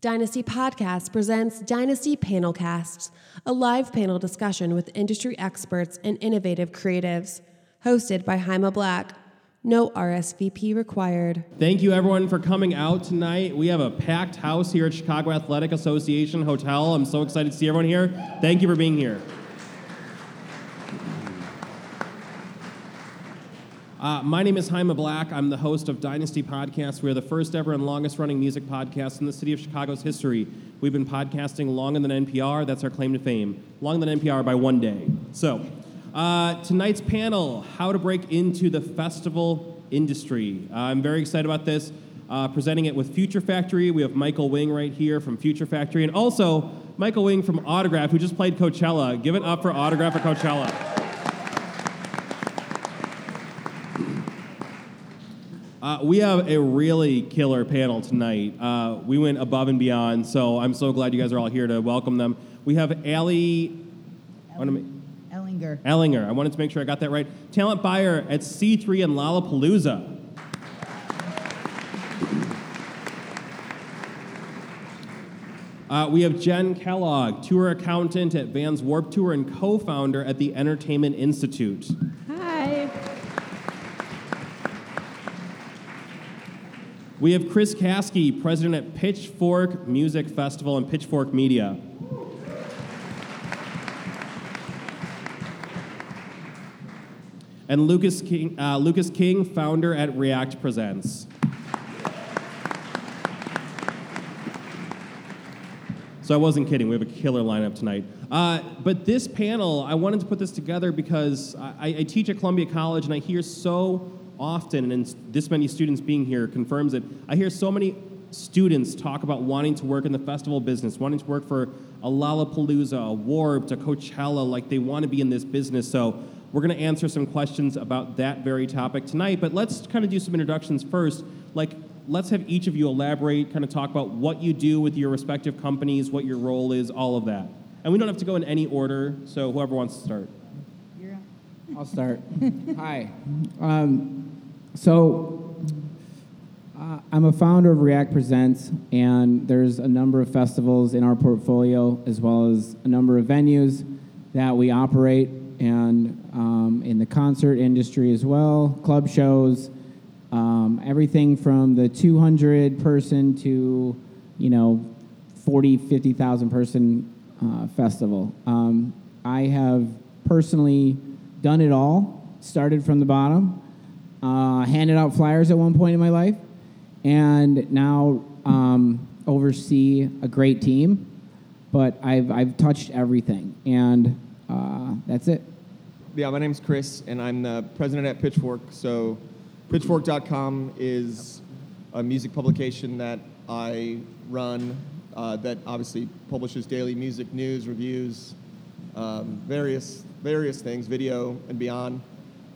Dynasty Podcast presents Dynasty Panelcasts, a live panel discussion with industry experts and innovative creatives, hosted by Jaime Black. No RSVP required. Thank you, everyone, for coming out tonight. We have a packed house here at Chicago Athletic Association Hotel. I'm so excited to see everyone here. Thank you for being here. Uh, my name is Jaime Black. I'm the host of Dynasty Podcast. We are the first ever and longest running music podcast in the city of Chicago's history. We've been podcasting longer than NPR. That's our claim to fame. Longer than NPR by one day. So, uh, tonight's panel How to Break into the Festival Industry. Uh, I'm very excited about this. Uh, presenting it with Future Factory. We have Michael Wing right here from Future Factory, and also Michael Wing from Autograph, who just played Coachella. Give it up for Autograph at Coachella. We have a really killer panel tonight. Uh, we went above and beyond, so I'm so glad you guys are all here to welcome them. We have Aly Ehlinger. Ehlinger. I wanted to make sure I got that right. Talent buyer at C3 and Lollapalooza. Uh, we have Jen Kellogg, tour accountant at Vans Warped Tour and co founder at the Entertainment Institute. We have Chris Kaskie, president at Pitchfork Music Festival and Pitchfork Media. And Lucas King, uh, Lucas King, founder at React Presents. So I wasn't kidding. We have a killer lineup tonight. Uh, but this panel, I wanted to put this together because I, I teach at Columbia College, and I hear so often, and this many students being here confirms it. I hear so many students talk about wanting to work in the festival business, wanting to work for a Lollapalooza, a Warped, a Coachella, like they want to be in this business. So we're going to answer some questions about that very topic tonight. But let's kind of do some introductions first. Like, let's have each of you elaborate, kind of talk about what you do with your respective companies, what your role is, all of that. And we don't have to go in any order, so whoever wants to start. I'll start. Hi. Um, so, uh, I'm a founder of React Presents, and there's a number of festivals in our portfolio, as well as a number of venues that we operate, and um, in the concert industry as well, club shows, um, everything from the 200 person to, you know, 40, 50,000 person uh, festival. Um, I have personally done it all, started from the bottom, uh, handed out flyers at one point in my life, and now um, oversee a great team. But I've, I've touched everything, and uh, that's it. Yeah, my name's Chris, and I'm the president at Pitchfork. So, Pitchfork.com is a music publication that I run uh, that obviously publishes daily music news, reviews, um, various various things, video and beyond.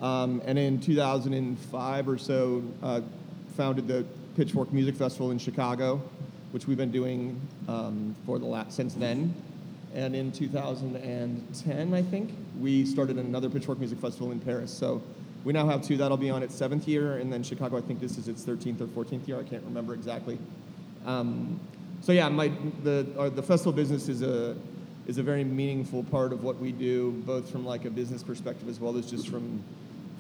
Um, and in 2005 or so, uh, founded the Pitchfork Music Festival in Chicago, which we've been doing um, for the last since then. And in 2010, I think, we started another Pitchfork Music Festival in Paris. So we now have two. That'll be on its seventh year, and then Chicago, I think this is its 13th or 14th year. I can't remember exactly. Um, so yeah, my, the, our, the festival business is a, is a very meaningful part of what we do, both from like a business perspective as well as just from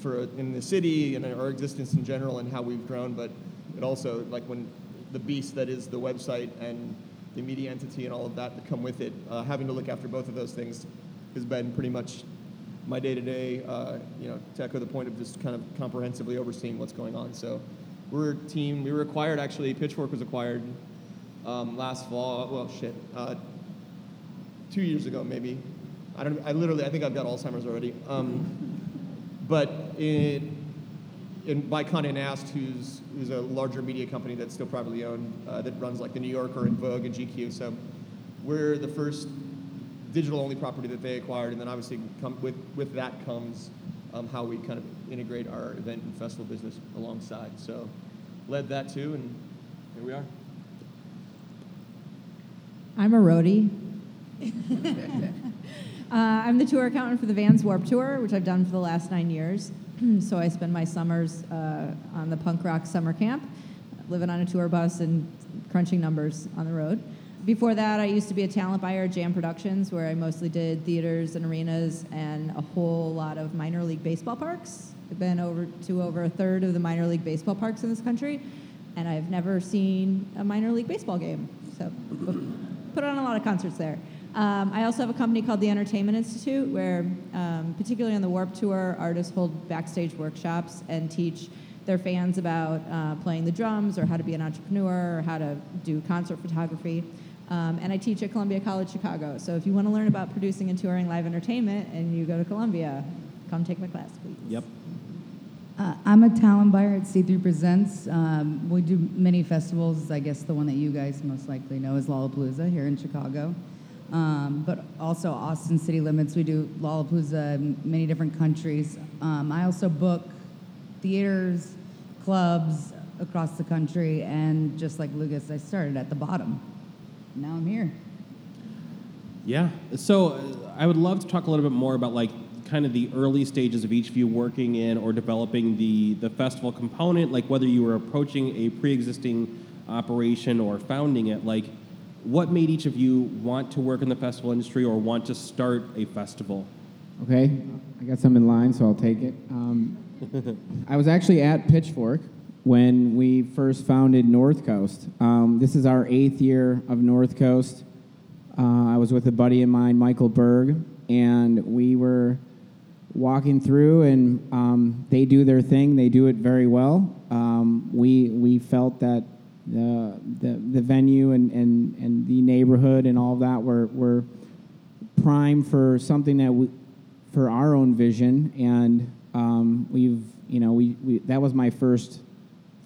for in the city and our existence in general and how we've grown. But it also like when the beast that is the website and the media entity and all of that that come with it, uh, having to look after both of those things has been pretty much my day to day. You know, to echo the point of just kind of comprehensively overseeing what's going on. So we're a team. We were acquired actually. Pitchfork was acquired um, last fall. Well, shit. Uh, two years ago, maybe. I don't. I literally. I think I've got Alzheimer's already. Um, but in, in by Condé Nast, who's who's a larger media company that's still privately owned, uh, that runs like the New Yorker and Vogue and GQ. So we're the first digital-only property that they acquired, and then obviously come with with that comes um, how we kind of integrate our event and festival business alongside. So led that too, and here we are. I'm a roadie. uh, I'm the tour accountant for the Vans Warped Tour, which I've done for the last nine years. so I spend my summers uh, on the punk rock summer camp, living on a tour bus and crunching numbers on the road. before that, I used to be a talent buyer at Jam Productions, where I mostly did theaters and arenas and a whole lot of minor league baseball parks. I've been over to over a third of the minor league baseball parks in this country, and I've never seen a minor league baseball game. So, put on a lot of concerts there. Um, I also have a company called the Entertainment Institute, where, um, particularly on the Warped Tour, artists hold backstage workshops and teach their fans about uh, playing the drums or how to be an entrepreneur or how to do concert photography. Um, and I teach at Columbia College Chicago. So if you want to learn about producing and touring live entertainment and you go to Columbia, come take my class, please. Yep. Uh, I'm a talent buyer at C3 Presents. Um, we do many festivals. I guess the one that you guys most likely know is Lollapalooza here in Chicago. Um, but also Austin City Limits. We do Lollapalooza many different countries. Um, I also book theaters, clubs across the country, and just like Lucas, I started at the bottom. Now I'm here. Yeah. So uh, I would love to talk a little bit more about like kind of the early stages of each of you working in or developing the the festival component, like whether you were approaching a pre-existing operation or founding it, like what made each of you want to work in the festival industry or want to start a festival? Okay, I got some in line, so I'll take it. Um, I was actually at Pitchfork when we first founded North Coast. Um, this is our eighth year of North Coast. Uh, I was with a buddy of mine, Michael Berg, and we were walking through, and um, they do their thing. They do it very well. Um, we we felt that the the, the venue and, and, and the neighborhood and all of that were were prime for something that we, for our own vision, and um, we've you know we, we that was my first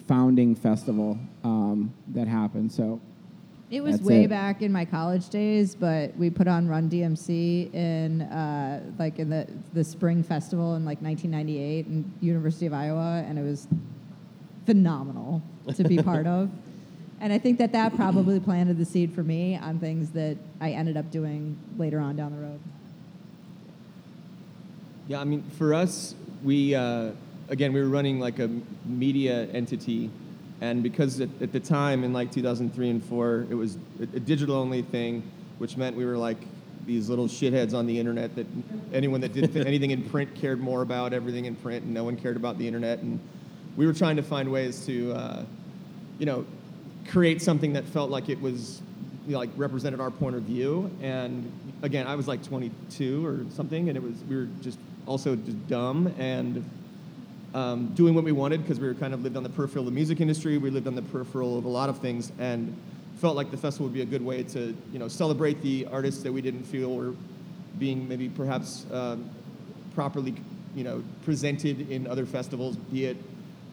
founding festival um, that happened. So It was way it. back in my college days, but we put on Run DMC in uh, like in the the spring festival in like 1998 in University of Iowa, and it was phenomenal to be part of. And I think that that probably planted the seed for me on things that I ended up doing later on down the road. Yeah, I mean, for us, we uh, again we were running like a media entity, and because at, at the time in like 2003 and four, it was a, a digital-only thing, which meant we were like these little shitheads on the internet that anyone that did th- anything in print cared more about everything in print, and no one cared about the internet. And we were trying to find ways to, uh, you know, create something that felt like it was like represented our point of view. And again, I was like 22 or something, and it was we were just also just dumb and um, doing what we wanted because we were kind of lived on the peripheral of the music industry. We lived on the peripheral of a lot of things, and felt like the festival would be a good way to you know celebrate the artists that we didn't feel were being maybe perhaps um, properly you know presented in other festivals, be it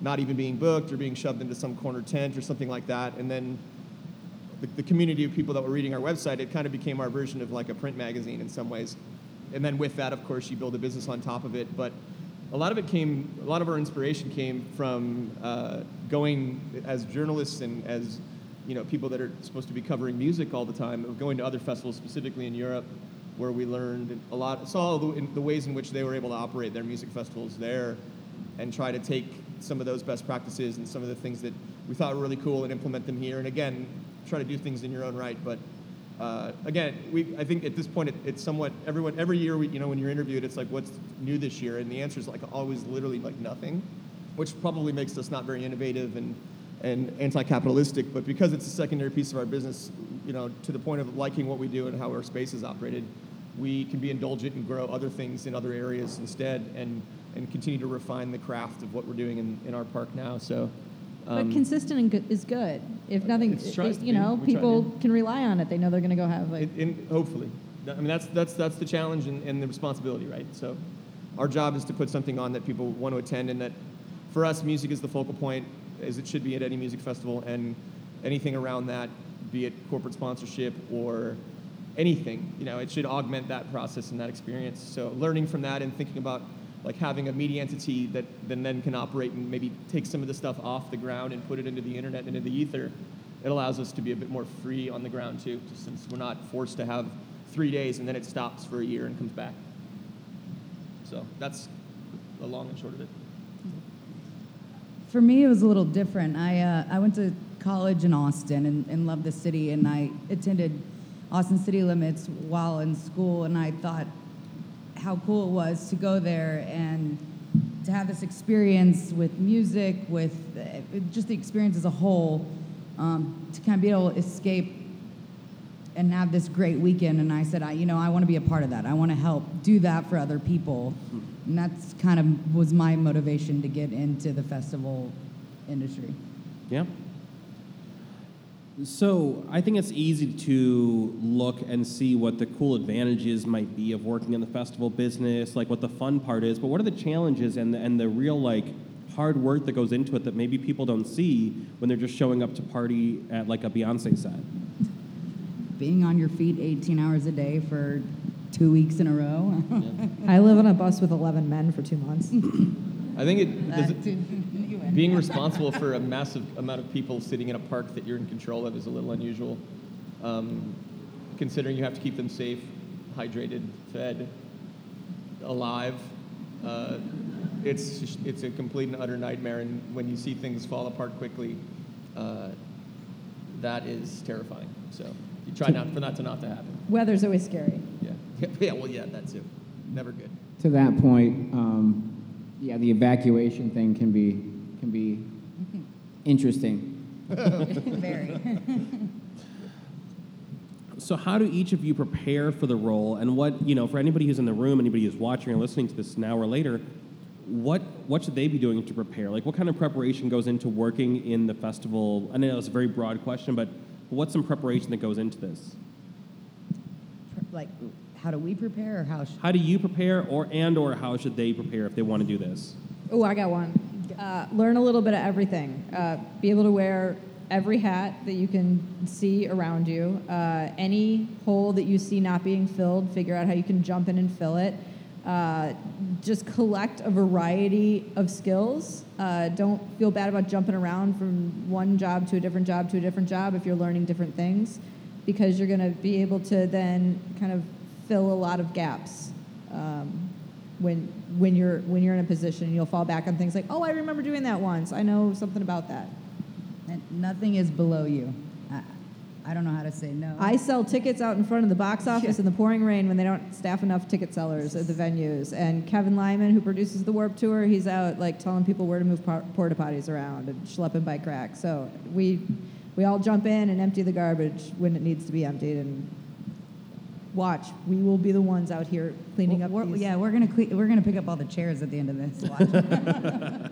not even being booked or being shoved into some corner tent or something like that, and then the, the community of people that were reading our website, it kind of became our version of like a print magazine in some ways. And then with that, of course, you build a business on top of it. But a lot of it came, a lot of our inspiration came from uh, going as journalists and as you know people that are supposed to be covering music all the time, of going to other festivals, specifically in Europe, where we learned a lot, saw the, the ways in which they were able to operate their music festivals there, and try to take some of those best practices and some of the things that we thought were really cool and implement them here. And again, try to do things in your own right. But uh, again, we, I think at this point it, it's somewhat everyone every year we, you know when you're interviewed it's like what's new this year and the answer is like always literally like nothing, which probably makes us not very innovative and and anti-capitalistic. But because it's a secondary piece of our business, you know, to the point of liking what we do and how our space is operated, we can be indulgent and grow other things in other areas instead and and continue to refine the craft of what we're doing in, in our park now. So. but um, consistent and good is good. If nothing, to you know, people can rely on it. They know they're going to go have like. It, hopefully, I mean that's that's that's the challenge and, and the responsibility, right? So, our job is to put something on that people want to attend, and that for us, music is the focal point, as it should be at any music festival, and anything around that, be it corporate sponsorship or anything, you know, it should augment that process and that experience. So, learning from that and thinking about like having a media entity that then then can operate and maybe take some of the stuff off the ground and put it into the internet and into the ether it allows us to be a bit more free on the ground too, since we're not forced to have three days and then it stops for a year and comes back. So that's the long and short of it. For me, it was a little different. I, uh, I went to college in Austin and, and loved the city, and I attended Austin City Limits while in school, and I thought how cool it was to go there and to have this experience with music, with uh, just the experience as a whole, um, to kind of be able to escape and have this great weekend. And I said, I, you know, I want to be a part of that. I want to help do that for other people. And that's kind of was my motivation to get into the festival industry. Yeah. So I think it's easy to look and see what the cool advantages might be of working in the festival business, like what the fun part is. But what are the challenges and the, and the real like hard work that goes into it that maybe people don't see when they're just showing up to party at like a Beyonce set? Being on your feet 18 hours a day for two weeks in a row. I live on a bus with 11 men for two months. I think it, does being responsible for a massive amount of people sitting in a park that you're in control of is a little unusual, um, considering you have to keep them safe, hydrated, fed, alive. Uh, it's it's a complete and utter nightmare, and when you see things fall apart quickly, uh, that is terrifying. So you try not for that to not to happen. Weather's always scary. Yeah, yeah. Well, yeah, that too. Never good. To that point, um, yeah, the evacuation thing can be can be interesting. Very. So how do each of you prepare for the role, and what you know for anybody who's in the room, anybody who's watching or listening to this now or later, what what should they be doing to prepare? Like what kind of preparation goes into working in the festival? I know it's a very broad question, but what's some preparation that goes into this? like, how do we prepare or how? Sh- How do you prepare, or and or how should they prepare if they want to do this? Oh, I got one. Uh, learn a little bit of everything. Uh, be able to wear every hat that you can see around you. Uh, any hole that you see not being filled, figure out how you can jump in and fill it. Uh, just collect a variety of skills. Uh, don't feel bad about jumping around from one job to a different job to a different job if you're learning different things, because you're going to be able to then kind of fill a lot of gaps. Um, when when you're when you're in a position you'll fall back on things like oh i remember doing that once i know something about that and nothing is below you. I, I don't know how to say no. i sell tickets out in front of the box office Yeah. in the pouring rain when they don't staff enough ticket sellers at the venues and kevin lyman who produces the warped tour he's out like telling people where to move porta potties around and schlepping bike racks so we we all jump in and empty the garbage when it needs to be emptied and watch we will be the ones out here cleaning up We're- these. yeah, we're gonna cle- we're gonna pick up all the chairs at the end of this. Watch.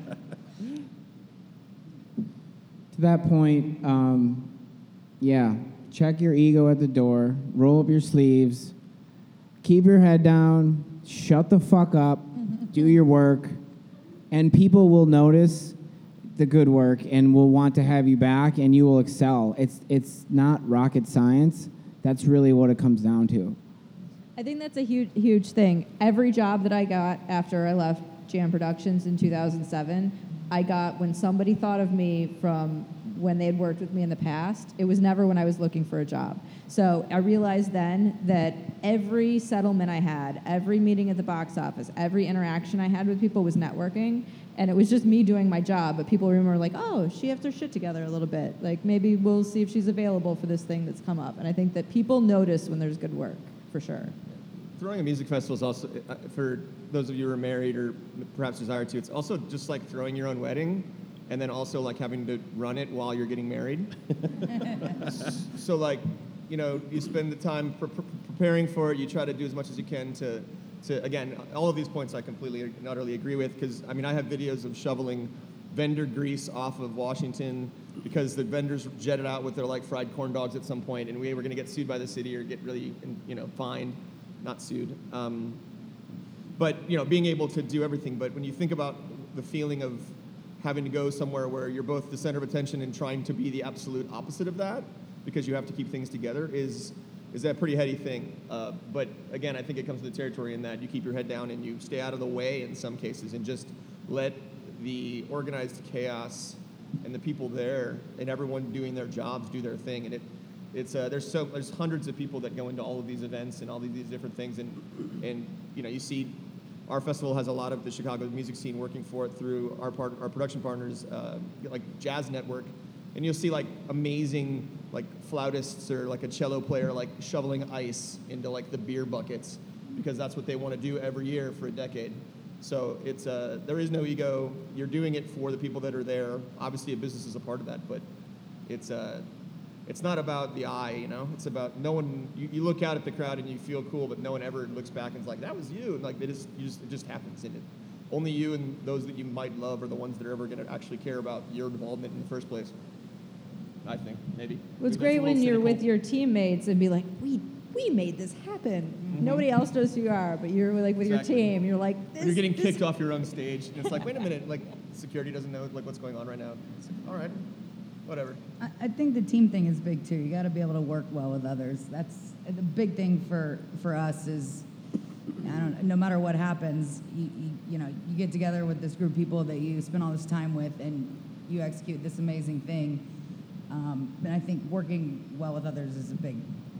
To that point, um, yeah, check your ego at the door, roll up your sleeves, keep your head down, shut the fuck up, do your work, and people will notice the good work and will want to have you back and you will excel. It's, it's not rocket science. That's really what it comes down to. I think that's a huge, huge thing. Every job that I got after I left Jam Productions in 2007, I got when somebody thought of me from when they had worked with me in the past. It was never when I was looking for a job. So I realized then that every settlement I had, every meeting at the box office, every interaction I had with people was networking. And it was just me doing my job, but people remember like, oh, she has her shit together a little bit. Like maybe we'll see if she's available for this thing that's come up. And I think that people notice when there's good work, for sure. Throwing a music festival is also, uh, for those of you who are married or perhaps desire to, it's also just like throwing your own wedding and then also like having to run it while you're getting married. so like, you know, you spend the time pre- pre- preparing for it, you try to do as much as you can to, to again, all of these points I completely and utterly agree with because, I mean, I have videos of shoveling vendor grease off of Washington because the vendors jetted out with their like fried corn dogs at some point and we were going to get sued by the city or get really, you know, fined, not sued. Um, but you know being able to do everything but when you think about the feeling of having to go somewhere where you're both the center of attention and trying to be the absolute opposite of that because you have to keep things together is is that pretty heady thing. Uh, but again i think it comes to the territory in that you keep your head down and you stay out of the way in some cases and just let the organized chaos and the people there and everyone doing their jobs do their thing. And it it's uh, there's so there's hundreds of people that go into all of these events and all these, these different things. And and you know you see our festival has a lot of the Chicago music scene working for it through our part our production partners uh, like Jazz Network and you'll see like amazing like flautists or like a cello player like shoveling ice into like the beer buckets because that's what they want to do every year for a decade. So it's uh, there is no ego. You're doing it for the people that are there. Obviously, a business is a part of that, but it's uh, it's not about the eye, you know. It's about no one. You, you look out at the crowd and you feel cool, but no one ever looks back and is like, "That was you." And like they just, you just it just happens, and it, only you and those that you might love are the ones that are ever going to actually care about your involvement in the first place. I think maybe. Well, it's great when little you're with your teammates and be like, we we made this happen. Nobody else knows who you are, but you're like with Mm-hmm. Exactly. your team. You're like, this, you're getting kicked off your own stage, and it's like, wait a minute, like security doesn't know like what's going on right now. It's like, all right, whatever. I, I think the team thing is big too. You got to be able to work well with others. That's the big thing for for us is. I don't. Know, no matter what happens, you, you, you know you get together with this group of people that you spend all this time with, and you execute this amazing thing. Um, and I think working well with others is a big,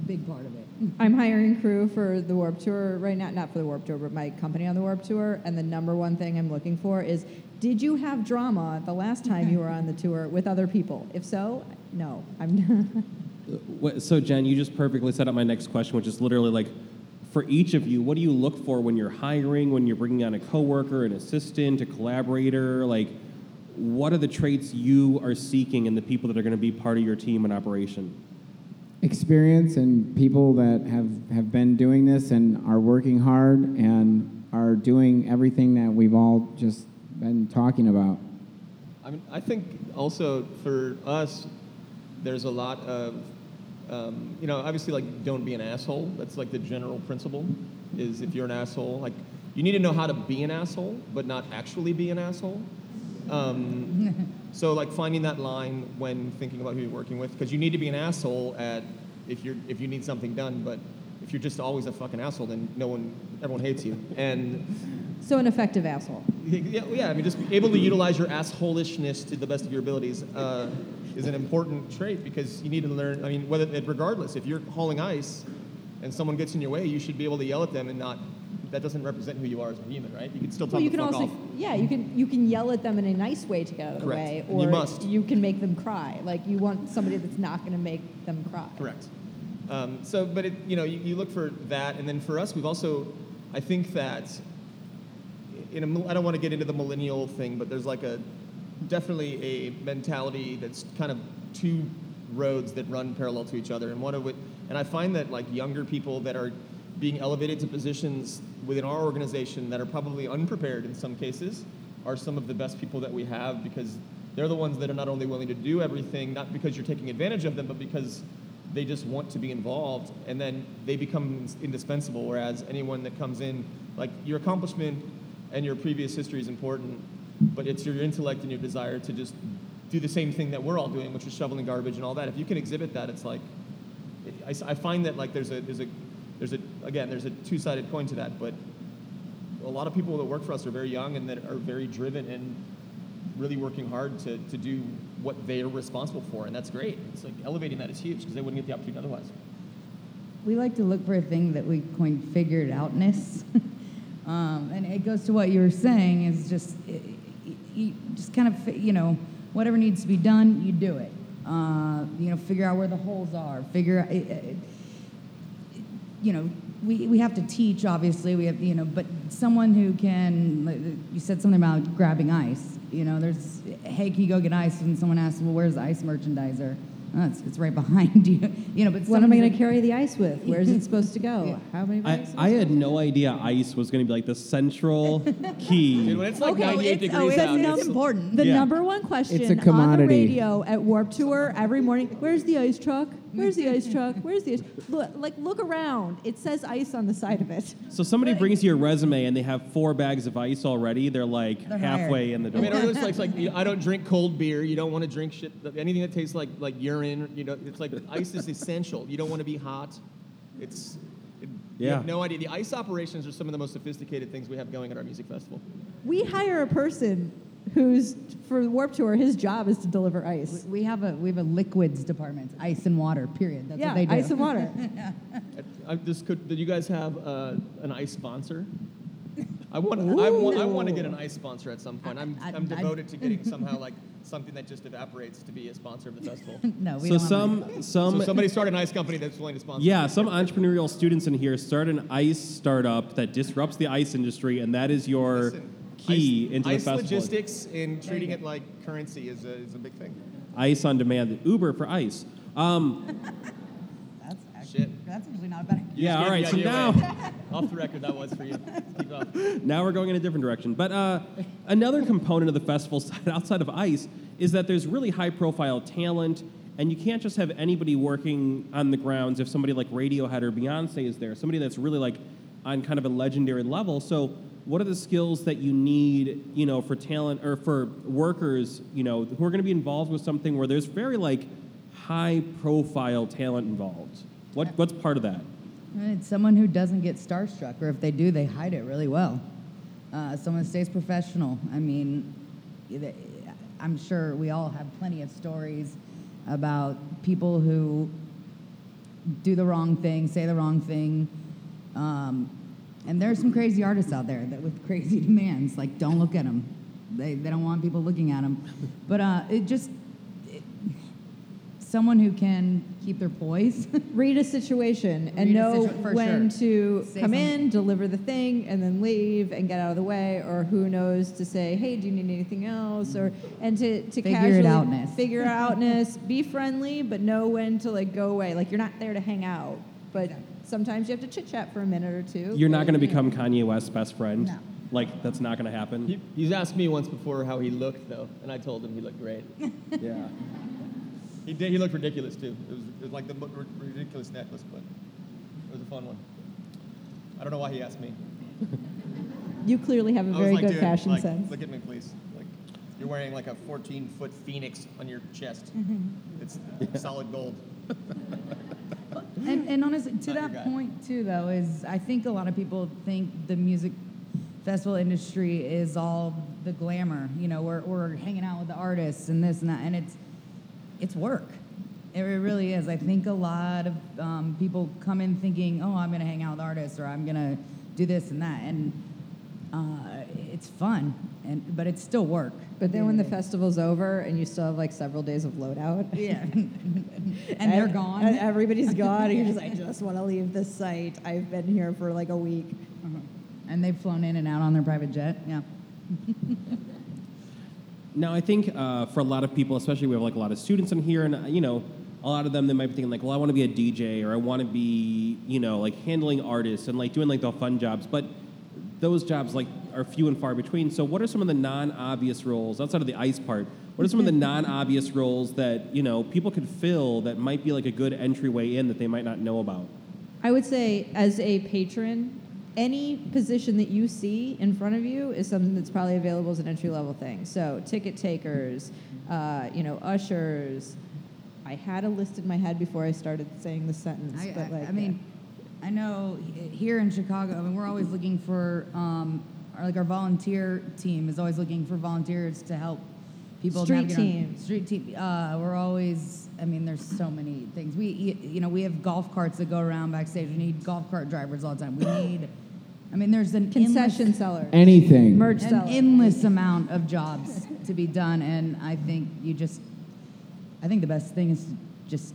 big part of it. I'm hiring crew for the Warped Tour right now, not for the Warped Tour, but my company on the Warped Tour. And the number one thing I'm looking for is did you have drama the last time you were on the tour with other people? If so, no. I'm What- So, Jen, you just perfectly set up my next question, which is literally like, for each of you, what do you look for when you're hiring, when you're bringing on a coworker, an assistant, a collaborator? Like, what are the traits you are seeking in the people that are going to be part of your team and operation? experience and people that have, have been doing this and are working hard and are doing everything that we've all just been talking about. I mean, I think also for us, there's a lot of, um, you know, obviously like don't be an asshole. That's like the general principle. Is if you're an asshole, like you need to know how to be an asshole, but not actually be an asshole. Um, so like finding that line when thinking about who you're working with, because you need to be an asshole at if you're if you need something done, but if you're just always a fucking asshole, then no one, everyone hates you. And so an effective asshole. yeah, yeah, I mean, just able to utilize your assholishness to the best of your abilities uh, is an important trait because you need to learn. I mean, whether regardless, if you're hauling ice and someone gets in your way, you should be able to yell at them and not. That doesn't represent who you are as a human, right? You can still talk. Well, you can also, off. yeah, you can you can yell at them in a nice way to get out of the Correct. way, And or you must. you can make them cry. Like you want somebody that's not going to make them cry. Correct. Um, so, but it, you know, you, you look for that, and then for us, we've also, I think that, in a, I don't want to get into the millennial thing, but there's like a, definitely a mentality that's kind of two roads that run parallel to each other, and one of it, and I find that like younger people that are being elevated to positions within our organization that are probably unprepared in some cases are some of the best people that we have because they're the ones that are not only willing to do everything, not because you're taking advantage of them, but because they just want to be involved. And then they become indispensable whereas anyone that comes in like your accomplishment and your previous history is important but it's your intellect and your desire to just do the same thing that we're all doing which is shoveling garbage and all that if you can exhibit that it's like I, I find that like there's a there's a there's a again there's a two-sided coin to that but a lot of people that work for us are very young and that are very driven and really working hard to, to do what they're responsible for, and that's great. It's like elevating that is huge because they wouldn't get the opportunity otherwise. We like to look for a thing that we coined figured outness. um, and it goes to what you were saying is just, y- you just kind of, you know, whatever needs to be done, you do it. Uh, you know, figure out where the holes are. Figure it- it- you know, we, we have to teach, obviously. We have, you know, but someone who can, you said something about grabbing ice. You know, there's, hey, can you go get ice? And someone asks, well, where's the ice merchandiser? Oh, it's, it's right behind you. You know, but What am I going to carry the ice with? Where's it supposed to go? Yeah. How many I. I had no idea ice was going to be like the central key. Dude, when it's like Okay, 98 it's- degrees oh, it's out, num- it's, important. The Yeah. number one question It's a on the commodity. radio at Warped Tour every morning: Where's the ice truck? Where's the ice truck? Where's the ice? Look, like look around. It says ice on the side of it. So somebody brings you a resume and they have four bags of ice already. They're like They're halfway hired. in the I door. mean, or it's like, like you know, I don't drink cold beer. You don't want to drink shit. Anything that tastes like like urine. You know, it's like ice is essential. You don't want to be hot. It's it, you Yeah. have no idea. The ice operations are some of the most sophisticated things we have going at our music festival. We hire a person who's for Warped Tour. His job is to deliver ice. We have a we have a liquids department, ice and water. Period. That's yeah, what they do. ice and water. I just could. Did you guys have uh, an ice sponsor? I want. I want. I want to get an ice sponsor at some point. I'm. I- I'm I- devoted to getting somehow like something that just evaporates to be a sponsor of the festival. no, we So don't have some any. some so somebody start an ice company that's willing to sponsor. yeah, some entrepreneurial students in here start an ice startup that disrupts the ice industry, and that is your Listen, key ice, into ice the festival. logistics and treating it like currency is a, is a big thing. Ice on demand, Uber for ice. Um, That's actually, Shit. that's actually not a bad. You Yeah, just all gave right, the so now- off the record, that was for you. Keep it off. now we're going in a different direction. But uh, another component of the festival side, outside of ice, is that there's really high-profile talent, and you can't just have anybody working on the grounds. If somebody like Radiohead or Beyonce is there, somebody that's really like on kind of a legendary level. So, what are the skills that you need, you know, for talent or for workers, you know, who are going to be involved with something where there's very like high-profile talent involved? What what's part of that? It's someone who doesn't get starstruck, or if they do, they hide it really well. Uh, someone stays professional. I mean, I'm sure we all have plenty of stories about people who do the wrong thing, say the wrong thing. Um, and there's some crazy artists out there that with crazy demands. Like, don't look at them. They, they don't want people looking at them. But uh, it just, it, someone who can keep their poise. read a situation and Read know situ- when sure. to Say come in, deliver the thing, and then leave and get out of the way, or who knows to say, "Hey, do you need anything else?" Or and to to Figure it outness. figure outness, be friendly, but know when to like go away. Like you're not there to hang out, but sometimes you have to chit chat for a minute or two. You're not going to become Kanye West's best friend. No. Like that's not going to happen. He, he's asked me once before how he looked, though, and I told him he looked great. yeah. He did. He looked ridiculous too. It was, it was like the r- ridiculous necklace, but it was a fun one. I don't know why he asked me. You clearly have a I was very like, good dude, fashion like, sense. Look at me, please. Like, you're wearing like a 14 foot phoenix on your chest. Mm-hmm. It's solid gold. And, and honestly, to Not that point too, though, is I think a lot of people think the music festival industry is all the glamour. You know, we're, we're hanging out with the artists and this and that, and it's it's work. It really is. I think a lot of um, people come in thinking, "Oh, I'm going to hang out with artists," or "I'm going to do this and that," and uh, it's fun, and but it's still work. But then when the festival's over and you still have like several days of loadout, yeah, and they're gone. and everybody's gone, and you're just, like, I just want to leave this site. I've been here for like a week. Uh-huh. And they've flown in and out on their private jet. Yeah. Now I think uh, for a lot of people, especially we have like a lot of students in here, and uh, you know, a lot of them they might be thinking like, well, I want to be a DJ or I want to be, you know, like handling artists and like doing like the fun jobs, but those jobs like are few and far between. So what are some of the non-obvious roles outside of the ice part? What are some of the non-obvious roles that you know people could fill that might be like a good entryway in that they might not know about? I would say, as a patron, any position that you see in front of you is something that's probably available as an entry level thing. So, ticket takers, uh, you know, ushers. I had a list in my head before I started saying the sentence. I, but like, I mean, I know here in Chicago, I mean, we're always looking for, um, our, like our volunteer team is always looking for volunteers to help people. Street navigate on- team. Street team. Uh, we're always, I mean, there's so many things. We, you know, we have golf carts that go around backstage. We need golf cart drivers all the time. We need, I mean, there's an concession endless- seller, Anything. merch an seller. endless amount of jobs to be done, and I think you just, I think the best thing is to just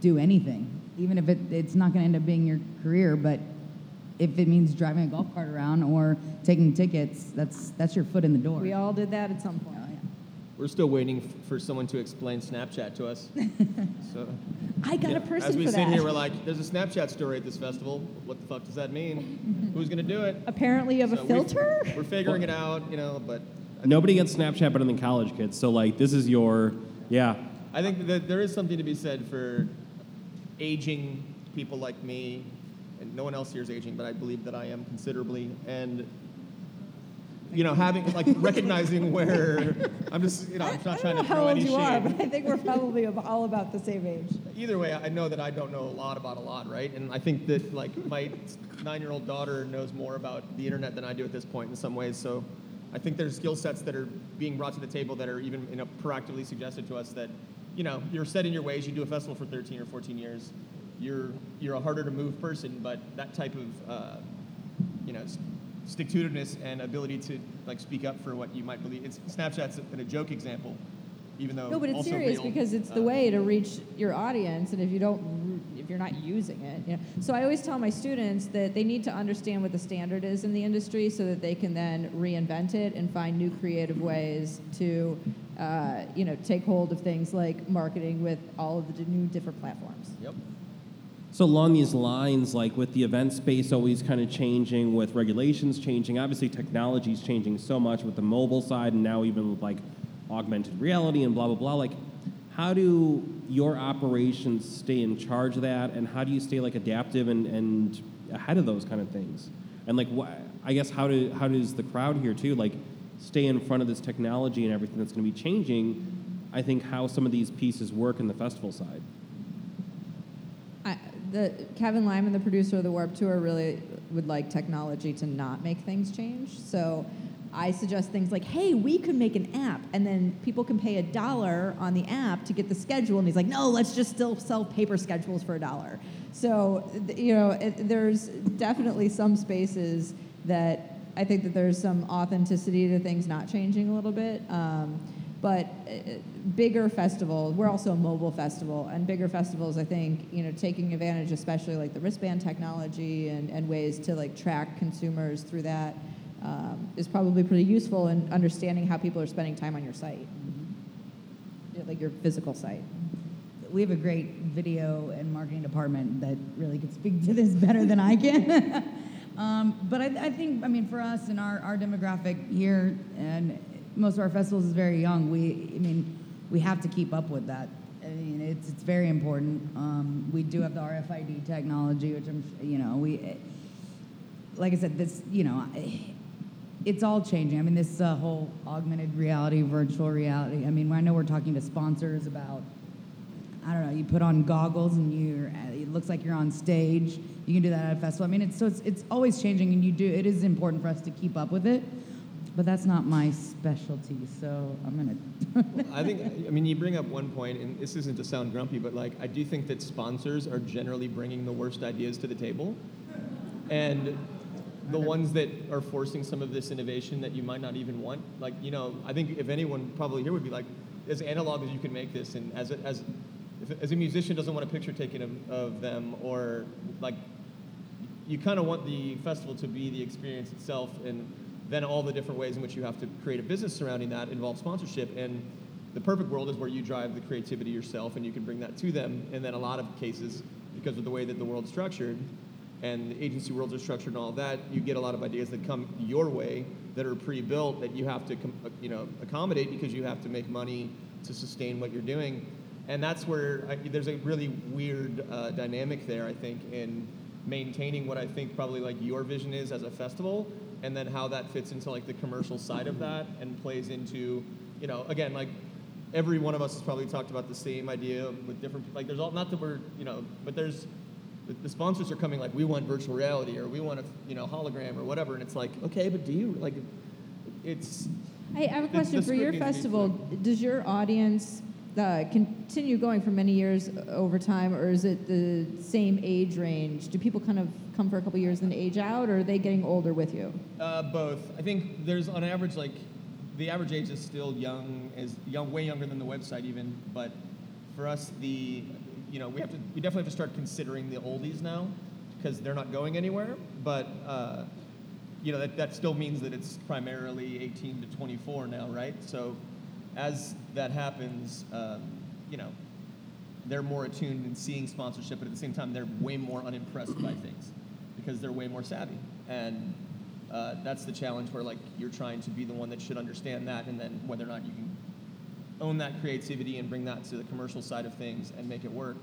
do anything, even if it, it's not going to end up being your career, but if it means driving a golf cart around or taking tickets, that's that's your foot in the door. we all did that at some point. Oh, yeah. We're still waiting f- for someone to explain Snapchat to us. so I got yeah, a person as we for sit that. here, we're like, "There's a Snapchat story at this festival. What the fuck does that mean? Who's gonna do it?" Apparently, you have So a filter. We're figuring it out, you know. But Nobody gets Snapchat better than college kids. So like this is your, yeah. I think that there is something to be said for aging people like me, and no one else here is aging, but I believe that I am considerably, and you know, having like recognizing where I'm just, you know, I'm not I trying don't to know how throw old any you are, shade. but I think we're probably all about the same age. Either way, I know that I don't know a lot about a lot, right? And I think that like my nine-year-old daughter knows more about the internet than I do at this point in some ways. So I think there's skill sets that are being brought to the table that are even you know proactively suggested to us that you know you're set in your ways. You do a festival for 13 or 14 years. You're you're a harder to move person, but that type of uh, you know. Stick to itiveness and ability to like speak up for what you might believe. It's Snapchat's a, a joke example, even though No, but it's serious real. because it's the Uh, way to reach your audience, and if you don't, if you're not using it, you know. So I always tell my students that they need to understand what the standard is in the industry, so that they can then reinvent it and find new creative ways to, uh, you know, take hold of things like marketing with all of the new different platforms. Yep. So along these lines, like with the event space always kind of changing, with regulations changing, obviously technology is changing so much with the mobile side, and now even with like augmented reality and blah blah blah. Like, how do your operations stay in charge of that, and how do you stay like adaptive and, and ahead of those kind of things? And like, wh- I guess how do how does the crowd here too like stay in front of this technology and everything that's going to be changing? I think how some of these pieces work in the festival side. I, the Kevin Lyman, the producer of the Warped Tour, really would like technology to not make things change. So I suggest things like, "Hey, we could make an app, and then people can pay a dollar on the app to get the schedule." And he's like, "No, let's just still sell paper schedules for a dollar." So you know, it, there's definitely some spaces that I think that there's some authenticity to things not changing a little bit. Um, but uh, bigger festivals, we're also a mobile festival, and bigger festivals, I think, you know, taking advantage, especially like the wristband technology and, and ways to like track consumers through that, um, is probably pretty useful in understanding how people are spending time on your site, Yeah, like your physical site. We have a great video and marketing department that really could speak to this better than I can. um, but I, I think, I mean, for us and our, our demographic here, and most of our festivals is very young. We, I mean, we have to keep up with that. I mean, it's it's very important. Um, we do have the RFID technology, which I'm, you know, we, like I said, this, you know, it's all changing. I mean, this uh, whole augmented reality, virtual reality. I mean, I know we're talking to sponsors about I don't know, you put on goggles and you're, it looks like you're on stage. You can do that at a festival. I mean, it's, so it's, it's always changing and you do, it is important for us to keep up with it, but that's not my specialty, so I'm gonna. I think, I mean, you bring up one point, and this isn't to sound grumpy, but like, I do think that sponsors are generally bringing the worst ideas to the table. And the ones that are forcing some of this innovation that you might not even want, like, you know, I think if anyone probably here would be like, as analog as you can make this, and as a, as, if, as a musician doesn't want a picture taken of, of them, or like, you kind of want the festival to be the experience itself, and then all the different ways in which you have to create a business surrounding that involve sponsorship. And the perfect world is where you drive the creativity yourself and you can bring that to them. And then a lot of cases, because of the way that the world's structured and the agency worlds are structured and all that, you get a lot of ideas that come your way that are pre-built that you have to you know accommodate because you have to make money to sustain what you're doing. And that's where I, there's a really weird uh, dynamic there, I think, in maintaining what I think probably like your vision is as a festival, and then how that fits into like the commercial side of that and plays into, you know, again like every one of us has probably talked about the same idea with different like there's all not that we're you know, but there's the, sponsors are coming like we want virtual reality or we want a you know hologram or whatever, and it's like okay, but do you like? It's I have a question the for your scrutiny needs to festival. Does your audience uh, continue going for many years over time, or is it the same age range? Do people kind of come for a couple years and age out, or are they getting older with you? Uh, both. I think there's on average like the average age is still young, is young, way younger than the website even. But for us, the you know we have to we definitely have to start considering the oldies now because they're not going anywhere. But uh, you know that, that still means that it's primarily 18 to 24 now, right? So as that happens, um, you know they're more attuned in seeing sponsorship, but at the same time they're way more unimpressed by things because they're way more savvy. And uh, that's the challenge where like you're trying to be the one that should understand that and then whether or not you can own that creativity and bring that to the commercial side of things and make it work.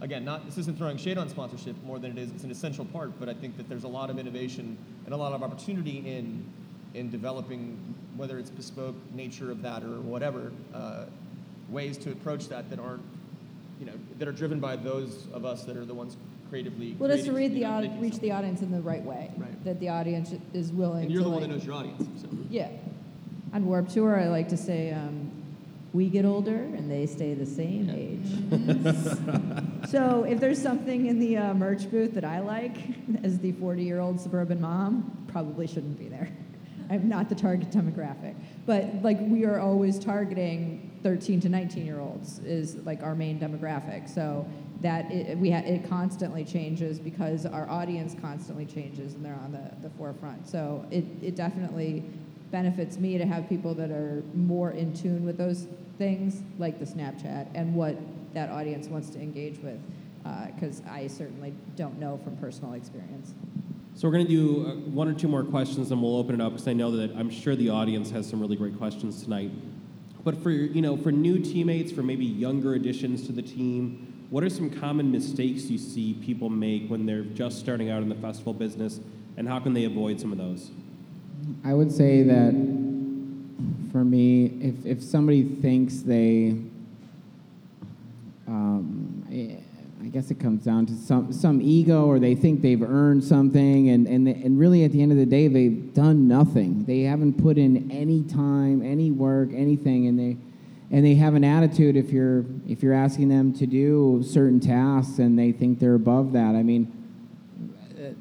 Again not this isn't throwing shade on sponsorship more than it is it's an essential part but i think that there's a lot of innovation and a lot of opportunity in in developing whether it's bespoke nature of that or whatever uh, ways to approach that that aren't you know that are driven by those of us that are the ones creatively Well, just to read the audi- reach the audience in the right way. Right. That the audience is willing. and you're the one like, that knows your audience so Yeah. On Warped Tour, I like to say, um, we get older and they stay the same age. so if there's something in the uh, merch booth that I like, as the 40 year old suburban mom, probably shouldn't be there. I'm not the target demographic. But like we are always targeting 13 to 19 year olds is like our main demographic. So that it, we ha- it constantly changes because our audience constantly changes and they're on the, the forefront. So it, it definitely benefits me to have people that are more in tune with those things like the Snapchat and what that audience wants to engage with uh, because I certainly don't know from personal experience. So we're going to do uh, one or two more questions, and we'll open it up because I know that I'm sure the audience has some really great questions tonight. But for you know, for new teammates, for maybe younger additions to the team, what are some common mistakes you see people make when they're just starting out in the festival business, and how can they avoid some of those? I would say that for me, if, if somebody thinks they, um, I, I guess it comes down to some, some ego or they think they've earned something, and, and, and really at the end of the day, they've done nothing. They haven't put in any time, any work, anything, and they, and they have an attitude if you're, if you're asking them to do certain tasks and they think they're above that. I mean,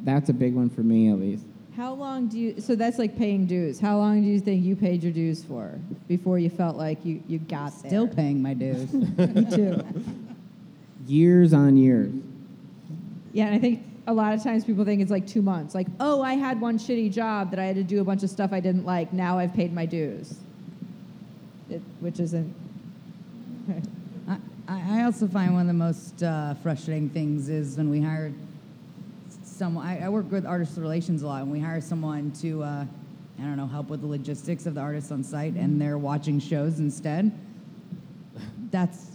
that's a big one for me at least. How long do you, so that's like paying dues. How long do you think you paid your dues for before you felt like you, you got Still there? paying my dues. Me too. Years on years. Yeah, and I think a lot of times people think it's like two months. Like, oh, I had one shitty job that I had to do a bunch of stuff I didn't like. Now I've paid my dues. It, which isn't. I, I also find one of the most uh, frustrating things is when we hire someone. I, I work with artist relations a lot, and we hire someone to, uh, I don't know, help with the logistics of the artists on site, and they're watching shows instead. That's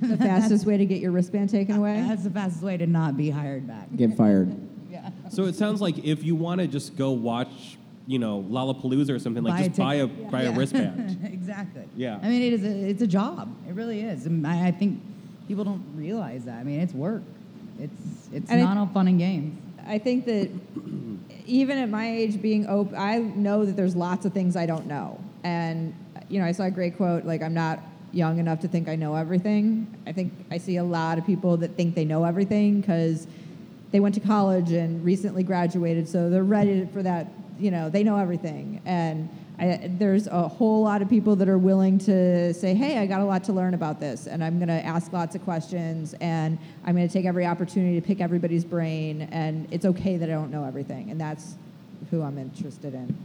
the fastest way to get your wristband taken away. That's the fastest way to not be hired back. Get fired. Yeah. So it sounds like if you want to just go watch, you know, Lollapalooza or something, like Buy a just buy a ticket. buy a Yeah. wristband. exactly. Yeah. I mean, it is. A, it's a job. It really is. And I, I think people don't realize that. I mean, it's work. It's it's And it- not all fun and games. I think that even at my age, being open, I know that there's lots of things I don't know. And, you know, I saw a great quote like, I'm not young enough to think I know everything. I think I see a lot of people that think they know everything because they went to college and recently graduated, so they're ready for that, you know, they know everything. And I, there's a whole lot of people that are willing to say, hey, I got a lot to learn about this, and I'm going to ask lots of questions, and I'm going to take every opportunity to pick everybody's brain, and it's okay that I don't know everything, and that's who I'm interested in.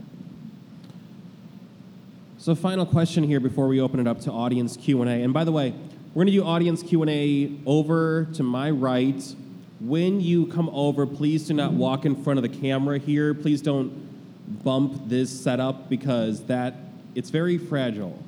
So final question here before we open it up to audience Q&A. And by the way, we're going to do audience Q&A over to my right. When you come over, please do not walk in front of the camera here. Please don't bump this setup because that it's very fragile.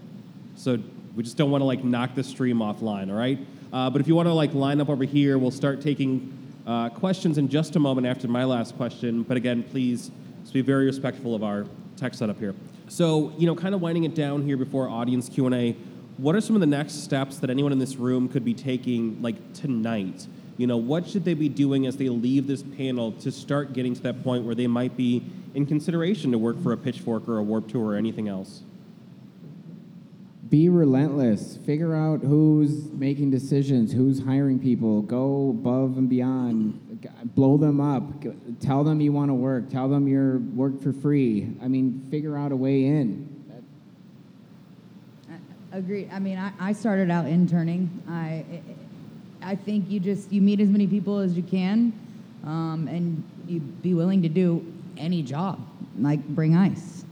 So we just don't want to like knock the stream offline, all right? Uh, but if you want to like line up over here, we'll start taking uh, questions in just a moment after my last question. But again, please just be very respectful of our tech setup here. So you know, kind of winding it down here before audience Q and A. What are some of the next steps that anyone in this room could be taking like tonight? You know, what should they be doing as they leave this panel to start getting to that point where they might be in consideration to work for a Pitchfork or a Warped Tour or anything else? Be relentless. Figure out who's making decisions, who's hiring people. Go above and beyond. Blow them up. Tell them you want to work. Tell them you're work for free. I mean, figure out a way in. Agreed. I mean, I, I started out interning. I, I think you just you meet as many people as you can, um, and you be willing to do any job, like bring ice.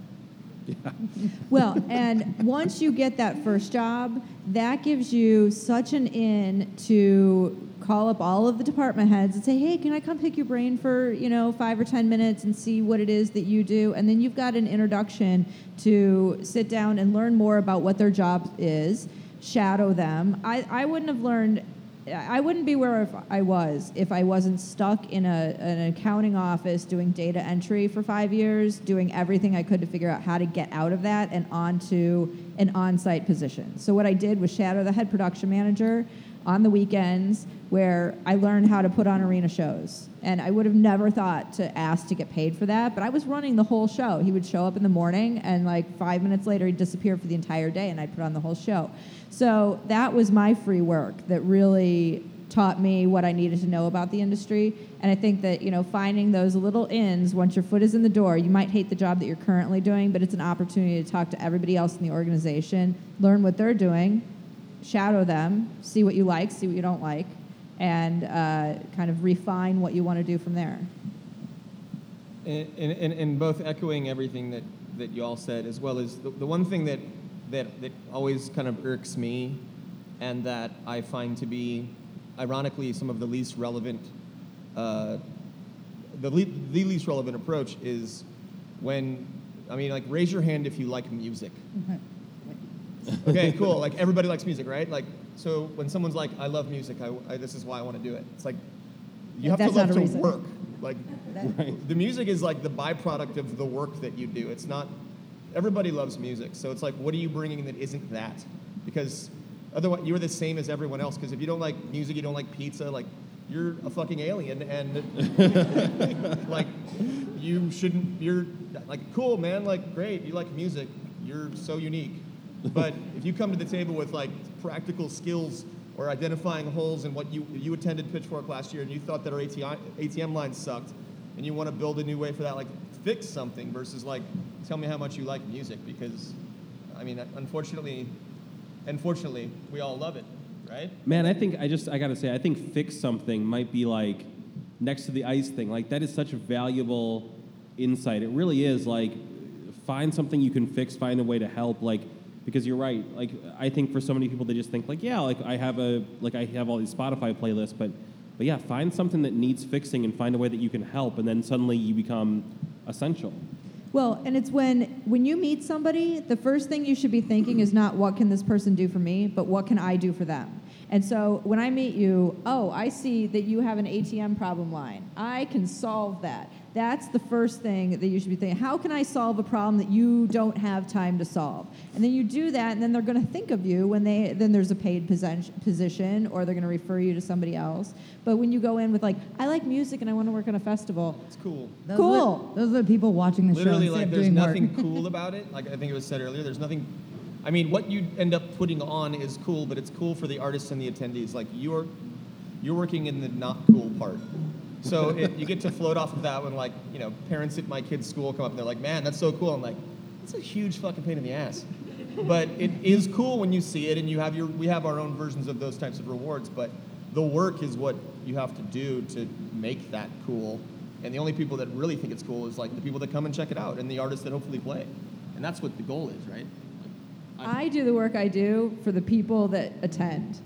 Well, and once you get that first job, that gives you such an in to call up all of the department heads and say, "Hey, can I come pick your brain for you know five or ten minutes and see what it is that you do?" And then you've got an introduction to sit down and learn more about what their job is, shadow them. I, I wouldn't have learned. I wouldn't be where I was if I wasn't stuck in a, an accounting office doing data entry for five years, doing everything I could to figure out how to get out of that and onto an on site position. So, what I did was shadow the head production manager on the weekends where I learned how to put on arena shows. And I would have never thought to ask to get paid for that, but I was running the whole show. He would show up in the morning, and like five minutes later, he'd disappear for the entire day, and I'd put on the whole show. So that was my free work that really taught me what I needed to know about the industry. And I think that, you know, finding those little ins once your foot is in the door, you might hate the job that you're currently doing, but it's an opportunity to talk to everybody else in the organization, learn what they're doing, shadow them, see what you like, see what you don't like, and uh, kind of refine what you want to do from there. And, and, and both echoing everything that, that you all said, as well as the, the one thing that, that, that always kind of irks me and that I find to be, ironically, some of the least relevant, uh, the, le- the least relevant approach is when, I mean, like, raise your hand if you like music. Okay, cool. Like, everybody likes music, right? Like, so when someone's like, I love music, I, I, this is why I want to do it. It's like, you have to That's love to reason. work. Like, the music is like the byproduct of the work that you do. It's not, everybody loves music. So it's like, what are you bringing that isn't that? Because otherwise, you're the same as everyone else. Because if you don't like music, you don't like pizza, like, you're a fucking alien. And, like, you shouldn't, you're like, cool, man, like, great, you like music. You're so unique. But if you come to the table with like practical skills or identifying holes in what you you attended Pitchfork last year and you thought that our ATM, ATM lines sucked, and you want to build a new way for that, like fix something versus like tell me how much you like music because, I mean, unfortunately, unfortunately, we all love it, right? Man, I think I just I gotta say I think fix something might be like next to the ice thing. Like that is such a valuable insight. It really is. Like find something you can fix, find a way to help. Like because you're right. Like I think for so many people they just think like yeah, like I have a like I have all these Spotify playlists, but but yeah, find something that needs fixing and find a way that you can help, and then suddenly you become essential. Well, and it's when when you meet somebody, the first thing you should be thinking is not what can this person do for me, but what can I do for them. And so when I meet you, oh, I see that you have an ATM problem line. I can solve that. That's the first thing that you should be thinking. How can I solve a problem that you don't have time to solve? And then you do that, and then they're going to think of you when they then there's a paid posen- position, or they're going to refer you to somebody else. But when you go in with like, I like music and I want to work on a festival, It's cool. Those Cool. Are, those are the people watching the Literally, show instead like, there's nothing cool about it. Like I think it was said earlier, there's nothing. I mean, what you end up putting on is cool, but it's cool for the artists and the attendees. Like you're, you're working in the not cool part. So it, you get to float off of that when, like, you know, parents at my kid's school come up and they're like, "Man, that's so cool." I'm like, "It's a huge fucking pain in the ass." But it is cool when you see it, and you have your. We have our own versions of those types of rewards, but the work is what you have to do to make that cool. And the only people that really think it's cool is like the people that come and check it out, and the artists that hopefully play. And that's what the goal is, right? I do the work I do for the people that attend.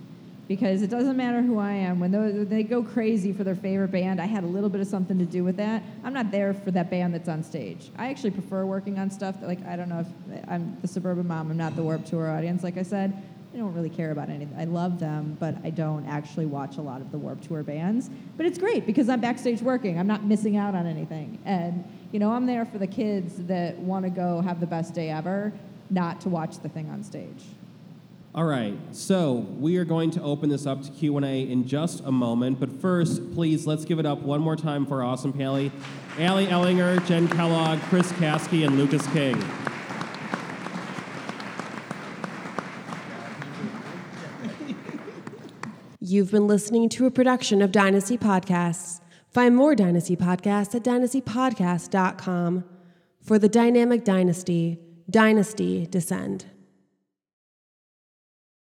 Because it doesn't matter who I am. When they go crazy for their favorite band, I had a little bit of something to do with that. I'm not there for that band that's on stage. I actually prefer working on stuff that, like, I don't know if I'm the suburban mom, I'm not the Warped Tour audience, like I said. I don't really care about anything. I love them, but I don't actually watch a lot of the Warped Tour bands. But it's great because I'm backstage working. I'm not missing out on anything. And, you know, I'm there for the kids that want to go have the best day ever, not to watch the thing on stage. All right, so we are going to open this up to Q&A in just a moment, but first, please, let's give it up one more time for awesome Paley, Aly Ehlinger, Jen Kellogg, Chris Kaskie, and Lucas King. You've been listening to a production of Dynasty Podcasts. Find more Dynasty Podcasts at dynastypodcast.com. For the dynamic dynasty, Dynasty Descend.